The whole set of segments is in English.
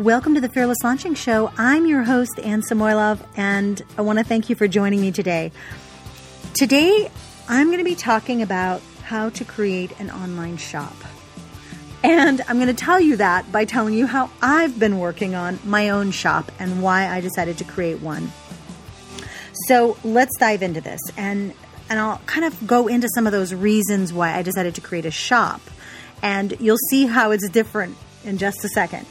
Welcome to the Fearless Launching Show. I'm your host, Anne Samoilov, and I want to thank you for joining me today. Today, I'm going to be talking about how to create an online shop. And I'm going to tell you that by telling you how I've been working on my own shop and why I decided to create one. So let's dive into this and and I'll kind of go into some of those reasons why I decided to create a shop. And you'll see how it's different in just a second.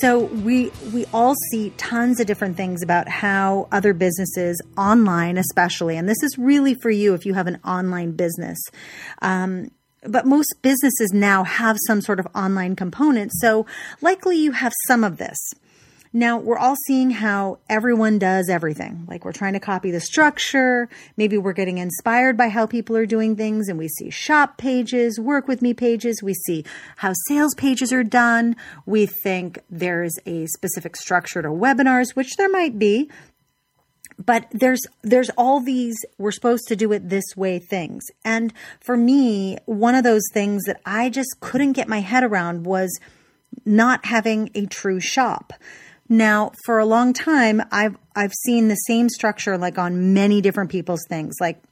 So we we all see tons of different things about how other businesses online, especially, and this is really for you if you have an online business. Um, but most businesses now have some sort of online component, so likely you have some of this. Now, we're all seeing how everyone does everything. Like we're trying to copy the structure. Maybe we're getting inspired by how people are doing things and we see shop pages, work with me pages. We see how sales pages are done. We think there's a specific structure to webinars, which there might be. But there's there's all these we're supposed to do it this way things. And for me, one of those things that I just couldn't get my head around was not having a true shop. Now, for a long time, I've I've seen the same structure like on many different people's things, like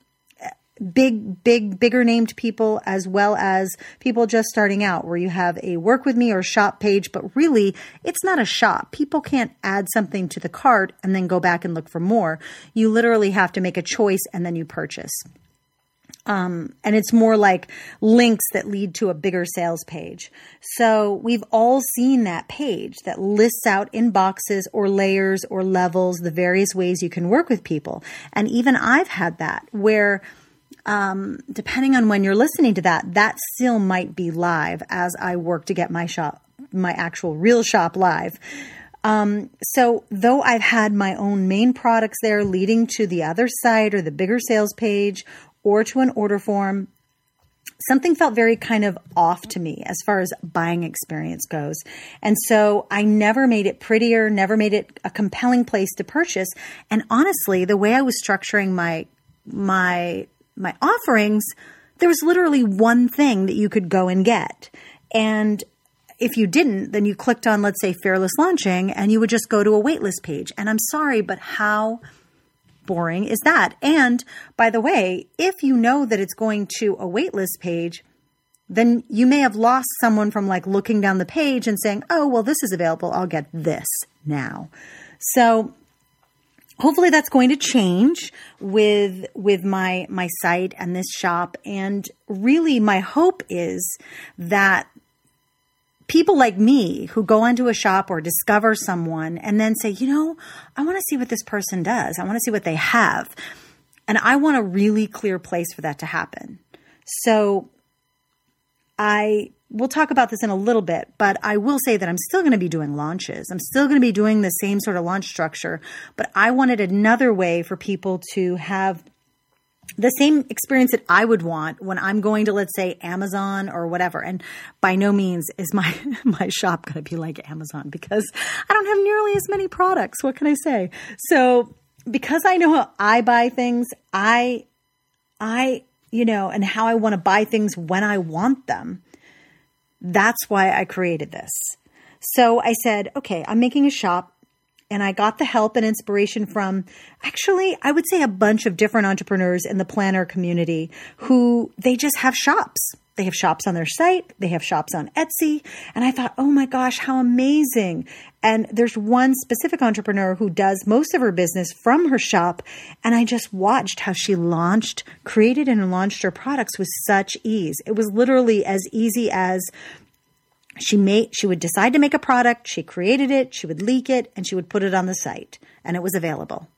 big, big, bigger named people as well as people just starting out, where you have a work with me or shop page, but really it's not a shop. People can't add something to the cart and then go back and look for more. You literally have to make a choice and then you purchase. Um, and it's more like links that lead to a bigger sales page. So we've all seen that page that lists out in boxes or layers or levels the various ways you can work with people. And even I've had that where, um, depending on when you're listening to that, that still might be live as I work to get my shop, my actual real shop live. Um, so though I've had my own main products there leading to the other site or the bigger sales page or to an order form, something felt very kind of off to me as far as buying experience goes. And so I never made it prettier, never made it a compelling place to purchase. And honestly, the way I was structuring my, my, my offerings, there was literally one thing that you could go and get. And if you didn't, then you clicked on, let's say, Fearless Launching, and you would just go to a waitlist page. And I'm sorry, but how boring is that? And by the way, if you know that it's going to a waitlist page, then you may have lost someone from like looking down the page and saying, oh, well, this is available. I'll get this now. So hopefully that's going to change with with my my site and this shop and really my hope is that people like me who go into a shop or discover someone and then say, you know, I want to see what this person does. I want to see what they have. And I want a really clear place for that to happen. So I will talk about this in a little bit, but I will say that I'm still going to be doing launches. I'm still going to be doing the same sort of launch structure, but I wanted another way for people to have the same experience that I would want when I'm going to, let's say, Amazon or whatever. And by no means is my, my shop going to be like Amazon because I don't have nearly as many products. What can I say? So because I know how I buy things, I, I, you know, and how I want to buy things when I want them. That's why I created this. So I said, okay, I'm making a shop and I got the help and inspiration from actually, I would say a bunch of different entrepreneurs in the planner community who they just have shops. They have shops on their site. They have shops on Etsy. And I thought, oh my gosh, how amazing. And there's one specific entrepreneur who does most of her business from her shop. And I just watched how she launched, created and launched her products with such ease. It was literally as easy as she made she would decide to make a product she created it she would leak it and she would put it on the site and it was available.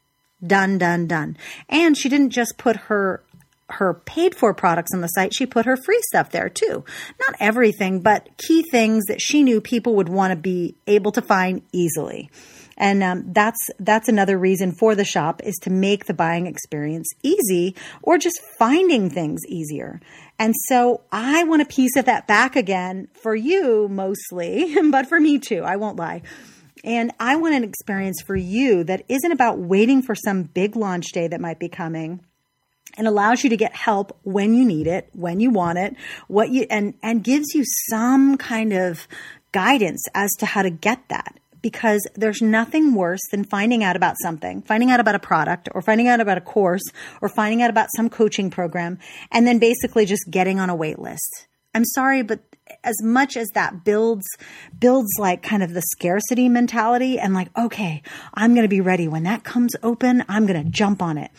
Done done done. And she didn't just put her her paid for products on the site she put her free stuff there too. Not everything but key things that she knew people would want to be able to find easily. And um, that's that's another reason for the shop is to make the buying experience easy or just finding things easier and so I want a piece of that back again for you mostly, but for me too. I won't lie. And I want an experience for you that isn't about waiting for some big launch day that might be coming and allows you to get help when you need it, when you want it, what you, and, and gives you some kind of guidance as to how to get that because there's nothing worse than finding out about something, finding out about a product or finding out about a course or finding out about some coaching program and then basically just getting on a wait list. I'm sorry, but as much as that builds builds like kind of the scarcity mentality and like okay i'm going to be ready when that comes open i'm going to jump on it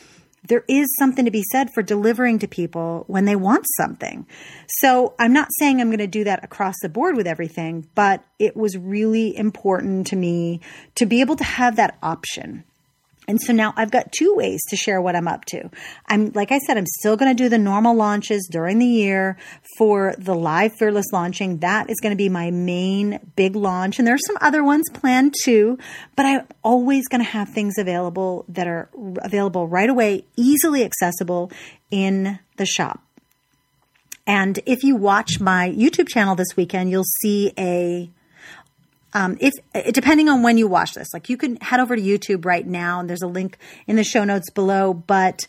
there is something to be said for delivering to people when they want something. So I'm not saying I'm going to do that across the board with everything, but it was really important to me to be able to have that option. And so now I've got two ways to share what I'm up to. I'm, like I said, I'm still going to do the normal launches during the year for the live fearless launching. That is going to be my main big launch. And there's some other ones planned too, but I'm always going to have things available that are available right away, easily accessible in the shop. And if you watch my YouTube channel this weekend, you'll see a um, if depending on when you watch this, like you can head over to YouTube right now, and there's a link in the show notes below. But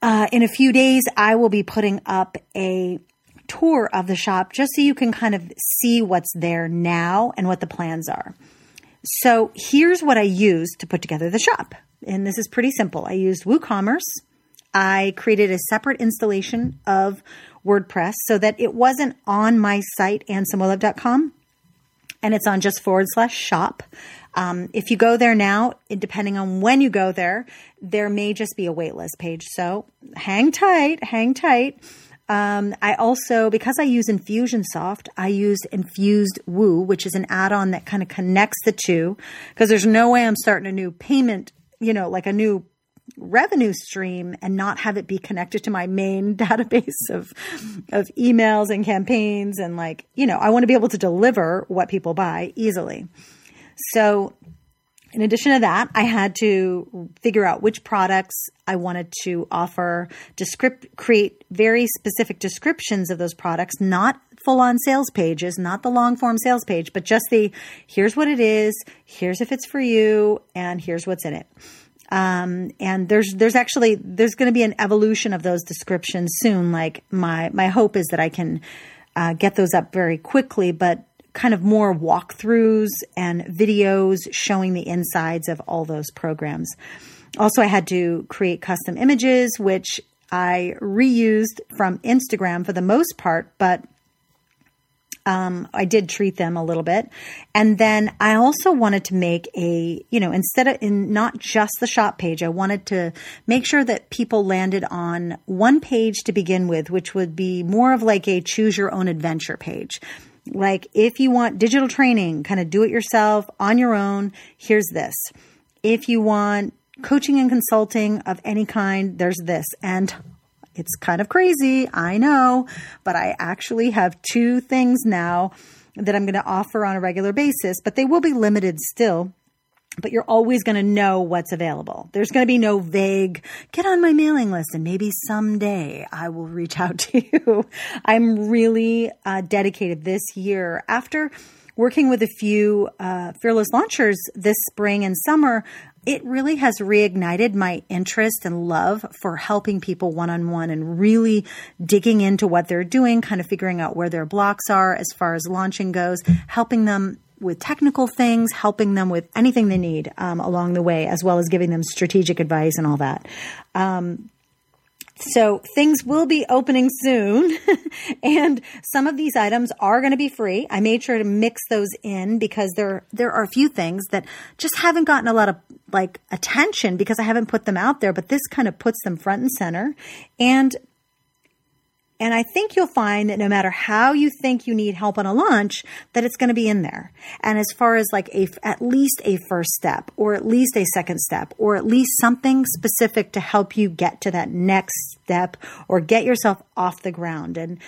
uh, in a few days, I will be putting up a tour of the shop just so you can kind of see what's there now and what the plans are. So here's what I used to put together the shop, and this is pretty simple. I used WooCommerce. I created a separate installation of WordPress so that it wasn't on my site, annesamoilov.com and it's on just forward slash shop. Um, if you go there now, depending on when you go there, there may just be a waitlist page. So hang tight, hang tight. Um, I also, because I use Infusionsoft, I used Infused Woo, which is an add-on that kind of connects the two. Because there's no way I'm starting a new payment, you know, like a new revenue stream and not have it be connected to my main database of of emails and campaigns and like you know I want to be able to deliver what people buy easily. So in addition to that, I had to figure out which products I wanted to offer, descript, create very specific descriptions of those products, not full on sales pages, not the long form sales page, but just the here's what it is, here's if it's for you, and here's what's in it. Um, and there's there's actually there's going to be an evolution of those descriptions soon. Like my my hope is that I can uh, get those up very quickly, but kind of more walkthroughs and videos showing the insides of all those programs. Also, I had to create custom images, which I reused from Instagram for the most part, but um, I did treat them a little bit. And then I also wanted to make a, you know, instead of in not just the shop page, I wanted to make sure that people landed on one page to begin with, which would be more of like a choose your own adventure page. Like if you want digital training, kind of do it yourself on your own, here's this. If you want coaching and consulting of any kind, there's this. And it's kind of crazy, I know, but I actually have two things now that I'm going to offer on a regular basis, but they will be limited still. But you're always going to know what's available. There's going to be no vague, get on my mailing list and maybe someday I will reach out to you. I'm really uh, dedicated this year after working with a few uh, fearless launchers this spring and summer it really has reignited my interest and love for helping people one on one and really digging into what they're doing, kind of figuring out where their blocks are as far as launching goes, helping them with technical things, helping them with anything they need um, along the way, as well as giving them strategic advice and all that. Um, so things will be opening soon and some of these items are going to be free. I made sure to mix those in because there there are a few things that just haven't gotten a lot of like attention because I haven't put them out there, but this kind of puts them front and center. And and I think you'll find that no matter how you think you need help on a launch, that it's going to be in there. And as far as like a, at least a first step or at least a second step or at least something specific to help you get to that next step or get yourself off the ground. And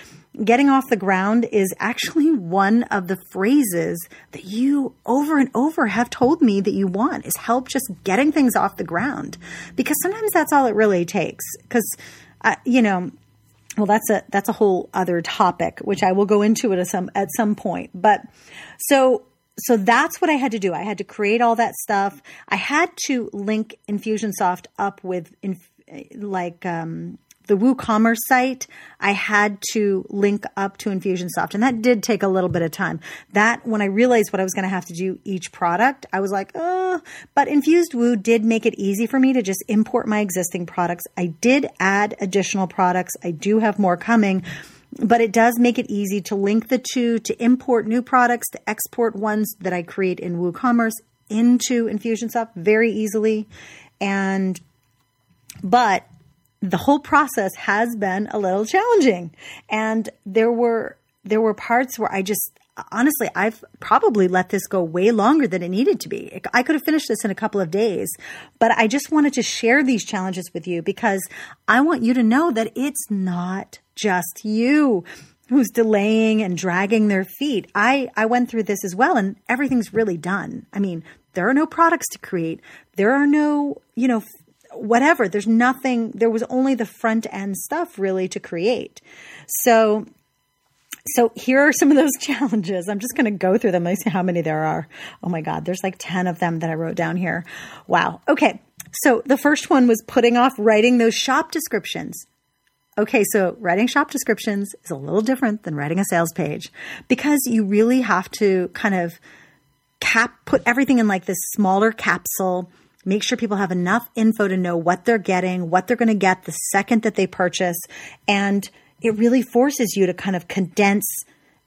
getting off the ground is actually one of the phrases that you over and over have told me that you want is help just getting things off the ground because sometimes that's all it really takes. Because, uh, you know, well that's a that's a whole other topic which i will go into at some at some point. But so so that's what i had to do. I had to create all that stuff. I had to link infusionsoft up with in, like um, the WooCommerce site, I had to link up to Infusionsoft. And that did take a little bit of time. That, when I realized what I was going to have to do each product, I was like, oh, but Infused Woo did make it easy for me to just import my existing products. I did add additional products. I do have more coming but it does make it easy to link the two, to import new products, to export ones that I create in WooCommerce into Infusionsoft very easily. And, but the whole process has been a little challenging. And there were, there were parts where I just, honestly, I've probably let this go way longer than it needed to be. I could have finished this in a couple of days, but I just wanted to share these challenges with you because I want you to know that it's not just you who's delaying and dragging their feet. I, I went through this as well and everything's really done. I mean, there are no products to create. There are no, you know, whatever. There's nothing, there was only the front end stuff really to create. So, so here are some of those challenges. I'm just going to go through them. I see how many there are. Oh my God, there's like 10 of them that I wrote down here. Wow. Okay. So the first one was putting off writing those shop descriptions. Okay, so writing shop descriptions is a little different than writing a sales page because you really have to kind of cap, put everything in like this smaller capsule Make sure people have enough info to know what they're getting, what they're going to get the second that they purchase. And it really forces you to kind of condense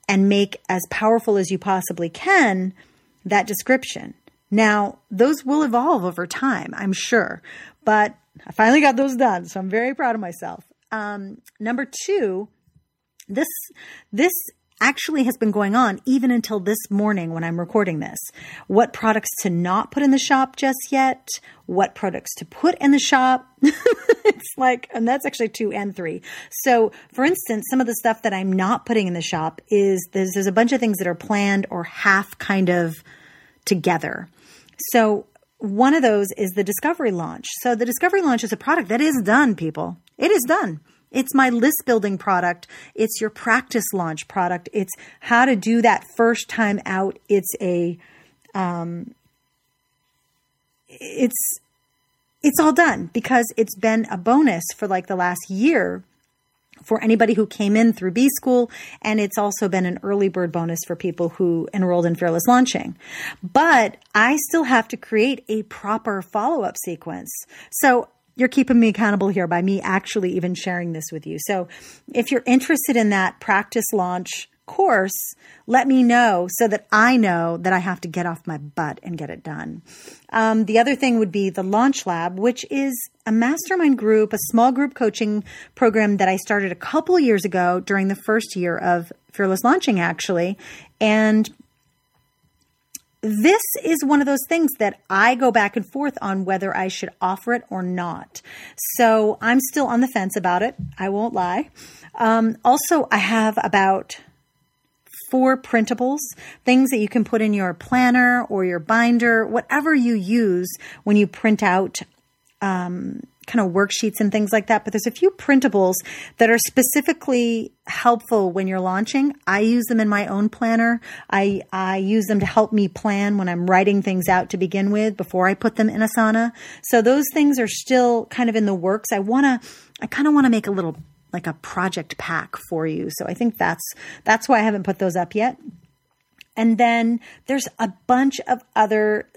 and make as powerful as you possibly can that description. Now, those will evolve over time, I'm sure, but I finally got those done. So I'm very proud of myself. Um, number two, this, this actually has been going on even until this morning when I'm recording this. What products to not put in the shop just yet, what products to put in the shop. it's like, and that's actually two and three. So, for instance, some of the stuff that I'm not putting in the shop is there's, there's a bunch of things that are planned or half kind of together. So, one of those is the discovery launch. So, the discovery launch is a product that is done, people. It is done. It's my list building product. It's your practice launch product. It's how to do that first time out. It's a, um, it's, it's all done because it's been a bonus for like the last year for anybody who came in through B school. And it's also been an early bird bonus for people who enrolled in Fearless Launching. But I still have to create a proper follow up sequence. So you're keeping me accountable here by me actually even sharing this with you. So if you're interested in that practice launch course, let me know so that I know that I have to get off my butt and get it done. Um, the other thing would be the Launch Lab, which is a mastermind group, a small group coaching program that I started a couple years ago during the first year of Fearless Launching, actually. And this is one of those things that I go back and forth on whether I should offer it or not. So I'm still on the fence about it. I won't lie. Um, also, I have about four printables, things that you can put in your planner or your binder, whatever you use when you print out um, kind of worksheets and things like that. But there's a few printables that are specifically helpful when you're launching. I use them in my own planner. I, I use them to help me plan when I'm writing things out to begin with before I put them in Asana. So those things are still kind of in the works. I want to, I kind of want to make a little like a project pack for you. So I think that's, that's why I haven't put those up yet. And then there's a bunch of other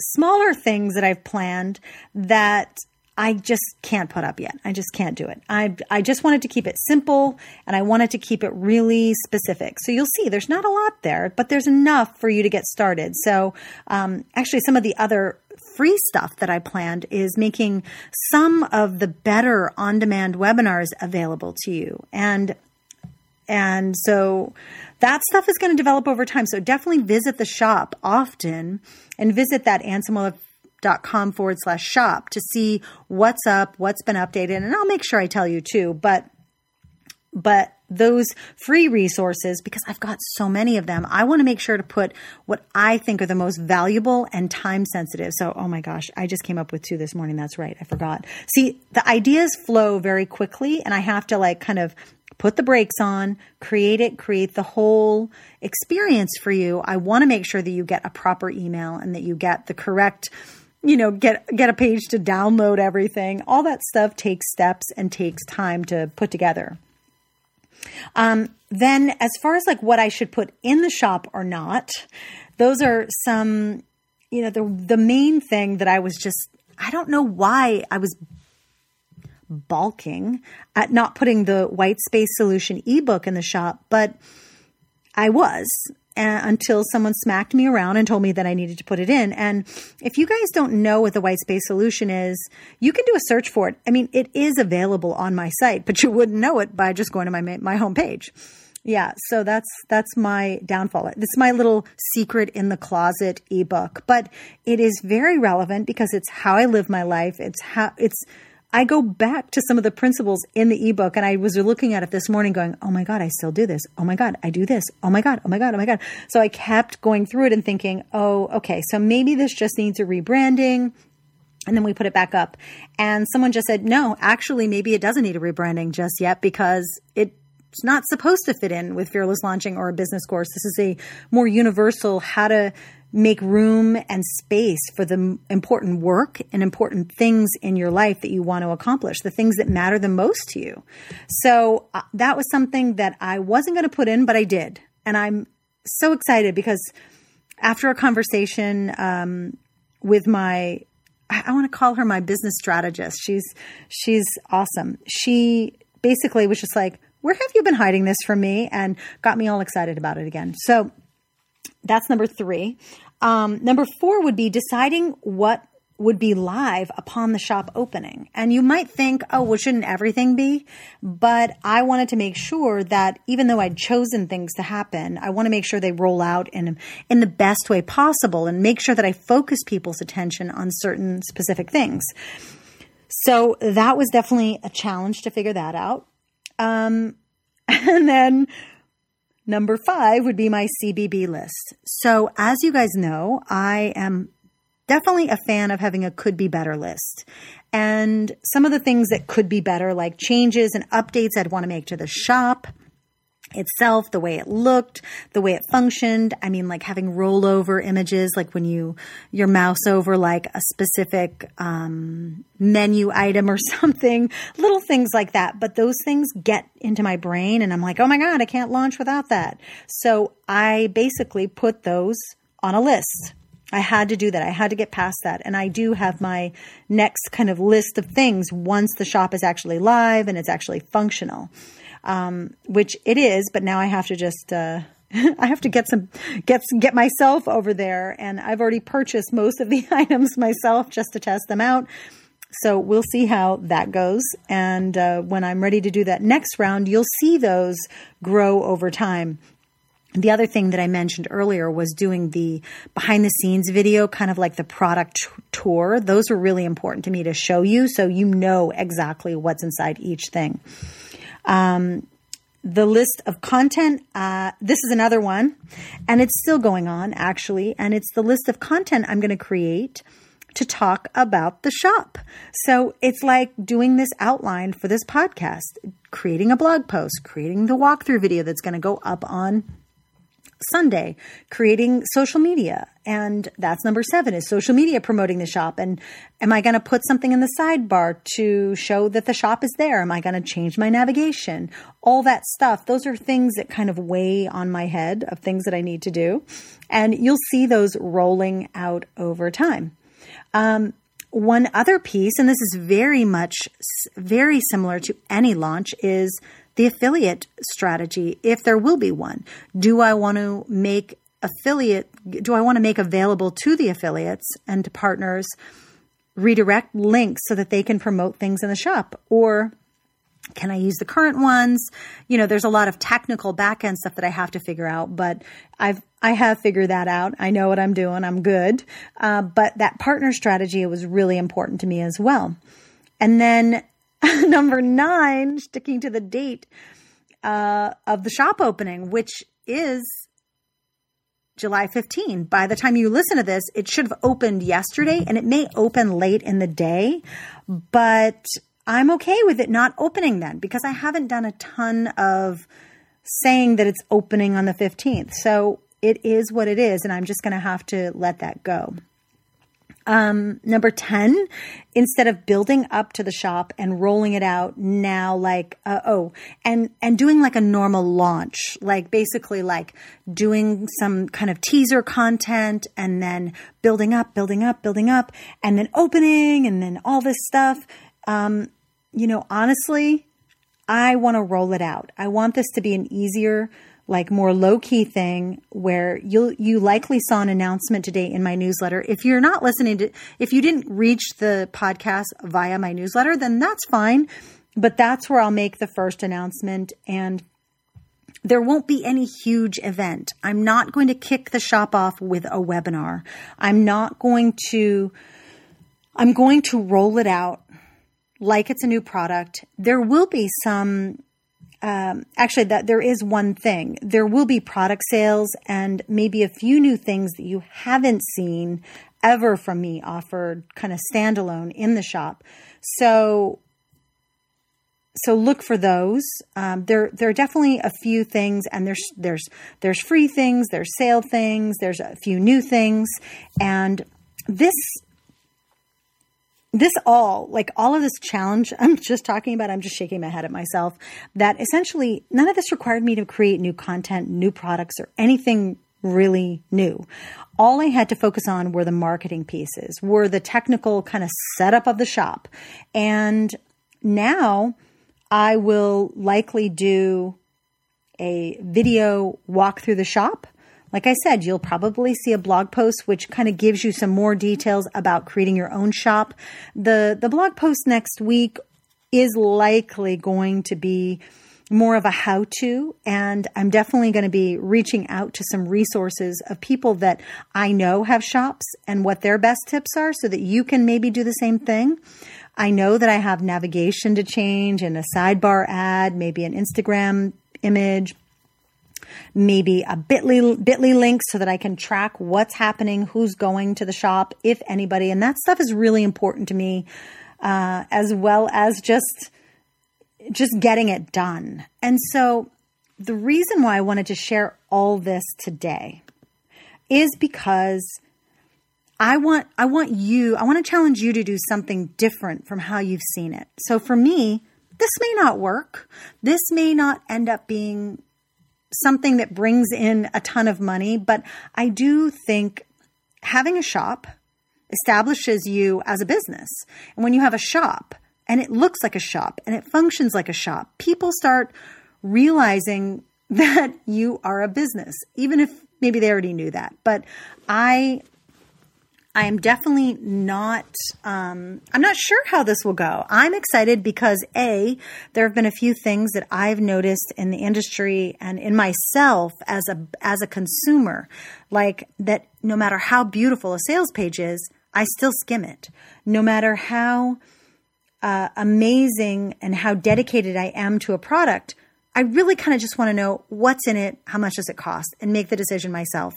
smaller things that I've planned that I just can't put up yet. I just can't do it. I, I just wanted to keep it simple and I wanted to keep it really specific. So you'll see there's not a lot there, but there's enough for you to get started. So, um, actually some of the other free stuff that I planned is making some of the better on demand webinars available to you. And, and so that stuff is going to develop over time. So definitely visit the shop often and visit that dot com forward slash shop to see what's up, what's been updated. And I'll make sure I tell you too, but, but those free resources, because I've got so many of them, I want to make sure to put what I think are the most valuable and time sensitive. So, oh my gosh, I just came up with two this morning. That's right. I forgot. See, the ideas flow very quickly and I have to like kind of put the brakes on, create it, create the whole experience for you. I want to make sure that you get a proper email and that you get the correct you know, get get a page to download everything. All that stuff takes steps and takes time to put together. Um, then, as far as like what I should put in the shop or not, those are some, you know, the the main thing that I was just I don't know why I was balking at not putting the white space solution ebook in the shop, but I was Uh, until someone smacked me around and told me that I needed to put it in. And if you guys don't know what the white space solution is, you can do a search for it. I mean, it is available on my site, but you wouldn't know it by just going to my my homepage. Yeah, so that's that's my downfall. It's my little secret in the closet ebook, but it is very relevant because it's how I live my life. It's how it's I go back to some of the principles in the ebook and I was looking at it this morning going, Oh my God, I still do this. Oh my God, I do this. Oh my God. Oh my God. Oh my God. So I kept going through it and thinking, Oh, okay. So maybe this just needs a rebranding. And then we put it back up. And someone just said, no, actually, maybe it doesn't need a rebranding just yet because it's not supposed to fit in with fearless launching or a business course. This is a more universal how to make room and space for the important work and important things in your life that you want to accomplish, the things that matter the most to you. So uh, that was something that I wasn't going to put in, but I did. And I'm so excited because after a conversation um, with my I want to call her my business strategist. She's she's awesome. She basically was just like, "Where have you been hiding this from me?" and got me all excited about it again. So that's number three. Um, number four would be deciding what would be live upon the shop opening. And you might think, oh, well, shouldn't everything be? But I wanted to make sure that even though I'd chosen things to happen, I want to make sure they roll out in, in the best way possible and make sure that I focus people's attention on certain specific things. So that was definitely a challenge to figure that out. Um, and then Number five would be my CBB list. So, as you guys know, I am definitely a fan of having a could be better list. And some of the things that could be better, like changes and updates I'd want to make to the shop, itself, the way it looked, the way it functioned. I mean, like having rollover images, like when you your mouse over like a specific um, menu item or something, little things like that. But those things get into my brain, and I'm like, oh my god, I can't launch without that. So I basically put those on a list. I had to do that. I had to get past that. And I do have my next kind of list of things once the shop is actually live and it's actually functional um, which it is. But now I have to just uh, I have to get some get get myself over there, and I've already purchased most of the items myself just to test them out. So we'll see how that goes. And uh, when I'm ready to do that next round, you'll see those grow over time. The other thing that I mentioned earlier was doing the behind the scenes video, kind of like the product tour. Those were really important to me to show you so you know exactly what's inside each thing. Um, the list of content, uh, this is another one, and it's still going on actually, and it's the list of content I'm going to create to talk about the shop. So it's like doing this outline for this podcast, creating a blog post, creating the walkthrough video that's going to go up on Sunday, creating social media. And that's number seven is social media promoting the shop. And am I going to put something in the sidebar to show that the shop is there? Am I going to change my navigation? All that stuff. Those are things that kind of weigh on my head of things that I need to do. And you'll see those rolling out over time. Um, one other piece, and this is very much very similar to any launch, is the affiliate strategy, if there will be one. Do I want to make affiliate, do I want to make available to the affiliates and to partners redirect links so that they can promote things in the shop? Or can I use the current ones? You know, there's a lot of technical backend stuff that I have to figure out, but I've I have figured that out. I know what I'm doing. I'm good. Uh, but that partner strategy was really important to me as well. And then Number nine, sticking to the date uh, of the shop opening, which is July 15. By the time you listen to this, it should have opened yesterday and it may open late in the day, but I'm okay with it not opening then because I haven't done a ton of saying that it's opening on the 15th. So it is what it is, and I'm just going to have to let that go. Um, number 10, instead of building up to the shop and rolling it out now, like, uh, oh, and, and doing like a normal launch, like basically like doing some kind of teaser content and then building up, building up, building up, and then opening and then all this stuff. Um, you know, honestly, I want to roll it out. I want this to be an easier, like more low key thing where you you likely saw an announcement today in my newsletter. If you're not listening to if you didn't reach the podcast via my newsletter, then that's fine. But that's where I'll make the first announcement and there won't be any huge event. I'm not going to kick the shop off with a webinar. I'm not going to I'm going to roll it out like it's a new product. There will be some um, actually that there is one thing. There will be product sales and maybe a few new things that you haven't seen ever from me offered kind of standalone in the shop. So so look for those. Um, there there are definitely a few things and there's there's there's free things there's sale things there's a few new things. And this this all, like all of this challenge I'm just talking about, I'm just shaking my head at myself that essentially none of this required me to create new content, new products, or anything really new. All I had to focus on were the marketing pieces, were the technical kind of setup of the shop. And now I will likely do a video walk through the shop like I said, you'll probably see a blog post which kind of gives you some more details about creating your own shop. The the blog post next week is likely going to be more of a how to. And I'm definitely going to be reaching out to some resources of people that I know have shops and what their best tips are so that you can maybe do the same thing. I know that I have navigation to change and a sidebar ad, maybe an Instagram image, maybe a bit.ly, bit.ly link so that I can track what's happening, who's going to the shop, if anybody. And that stuff is really important to me, uh, as well as just, just getting it done. And so the reason why I wanted to share all this today is because I want I want you I want to challenge you to do something different from how you've seen it. So for me, this may not work. This may not end up being something that brings in a ton of money, but I do think having a shop establishes you as a business. And when you have a shop and it looks like a shop and it functions like a shop, people start realizing that you are a business, even if maybe they already knew that. But I I am definitely not, um, I'm not sure how this will go. I'm excited because A, there have been a few things that I've noticed in the industry and in myself as a, as a consumer, like that no matter how beautiful a sales page is, I still skim it. No matter how uh, amazing and how dedicated I am to a product, I really kind of just want to know what's in it, how much does it cost, and make the decision myself.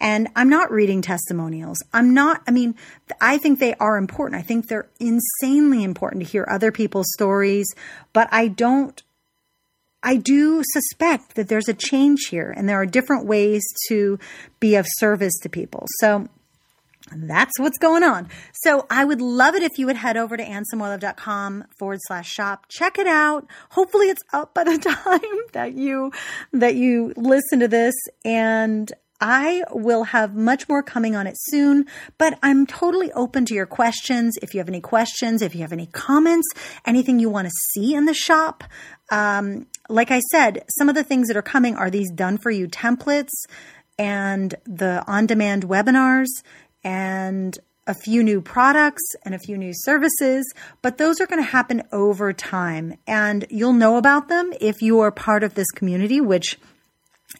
And I'm not reading testimonials. I'm not, I mean, I think they are important. I think they're insanely important to hear other people's stories, but I don't, I do suspect that there's a change here and there are different ways to be of service to people. So that's what's going on. So I would love it if you would head over to annesamoilov.com forward slash shop. Check it out. Hopefully it's up by the time that you, that you listen to this and I will have much more coming on it soon, but I'm totally open to your questions. If you have any questions, if you have any comments, anything you want to see in the shop. Um, like I said, some of the things that are coming are these done for you templates and the on demand webinars and a few new products and a few new services, but those are going to happen over time. And you'll know about them if you are part of this community, which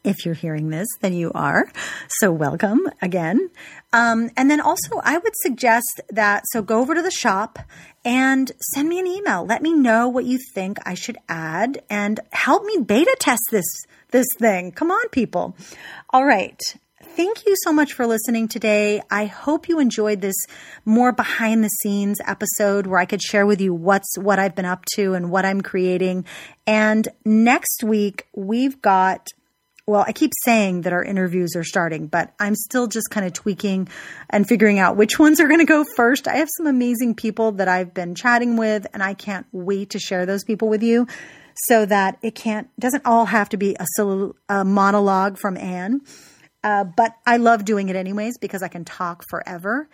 if you're hearing this, then you are. So welcome again. Um, and then also, I would suggest that so go over to the shop and send me an email. Let me know what you think I should add and help me beta test this this thing. Come on, people. All right thank you so much for listening today. I hope you enjoyed this more behind the scenes episode where I could share with you what's what I've been up to and what I'm creating. And next week we've got well, I keep saying that our interviews are starting, but I'm still just kind of tweaking and figuring out which ones are going to go first. I have some amazing people that I've been chatting with, and I can't wait to share those people with you so that it can't, doesn't all have to be a, a monologue from Anne. Uh, but I love doing it anyways because I can talk forever.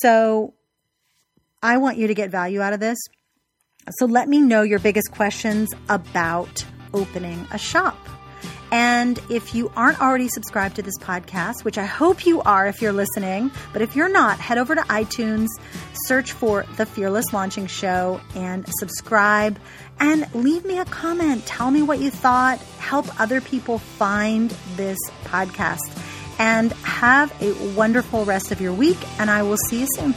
So I want you to get value out of this. So let me know your biggest questions about opening a shop. And if you aren't already subscribed to this podcast, which I hope you are if you're listening, but if you're not, head over to iTunes, search for The Fearless Launching Show, and subscribe. And leave me a comment. Tell me what you thought. Help other people find this podcast. And have a wonderful rest of your week. And I will see you soon.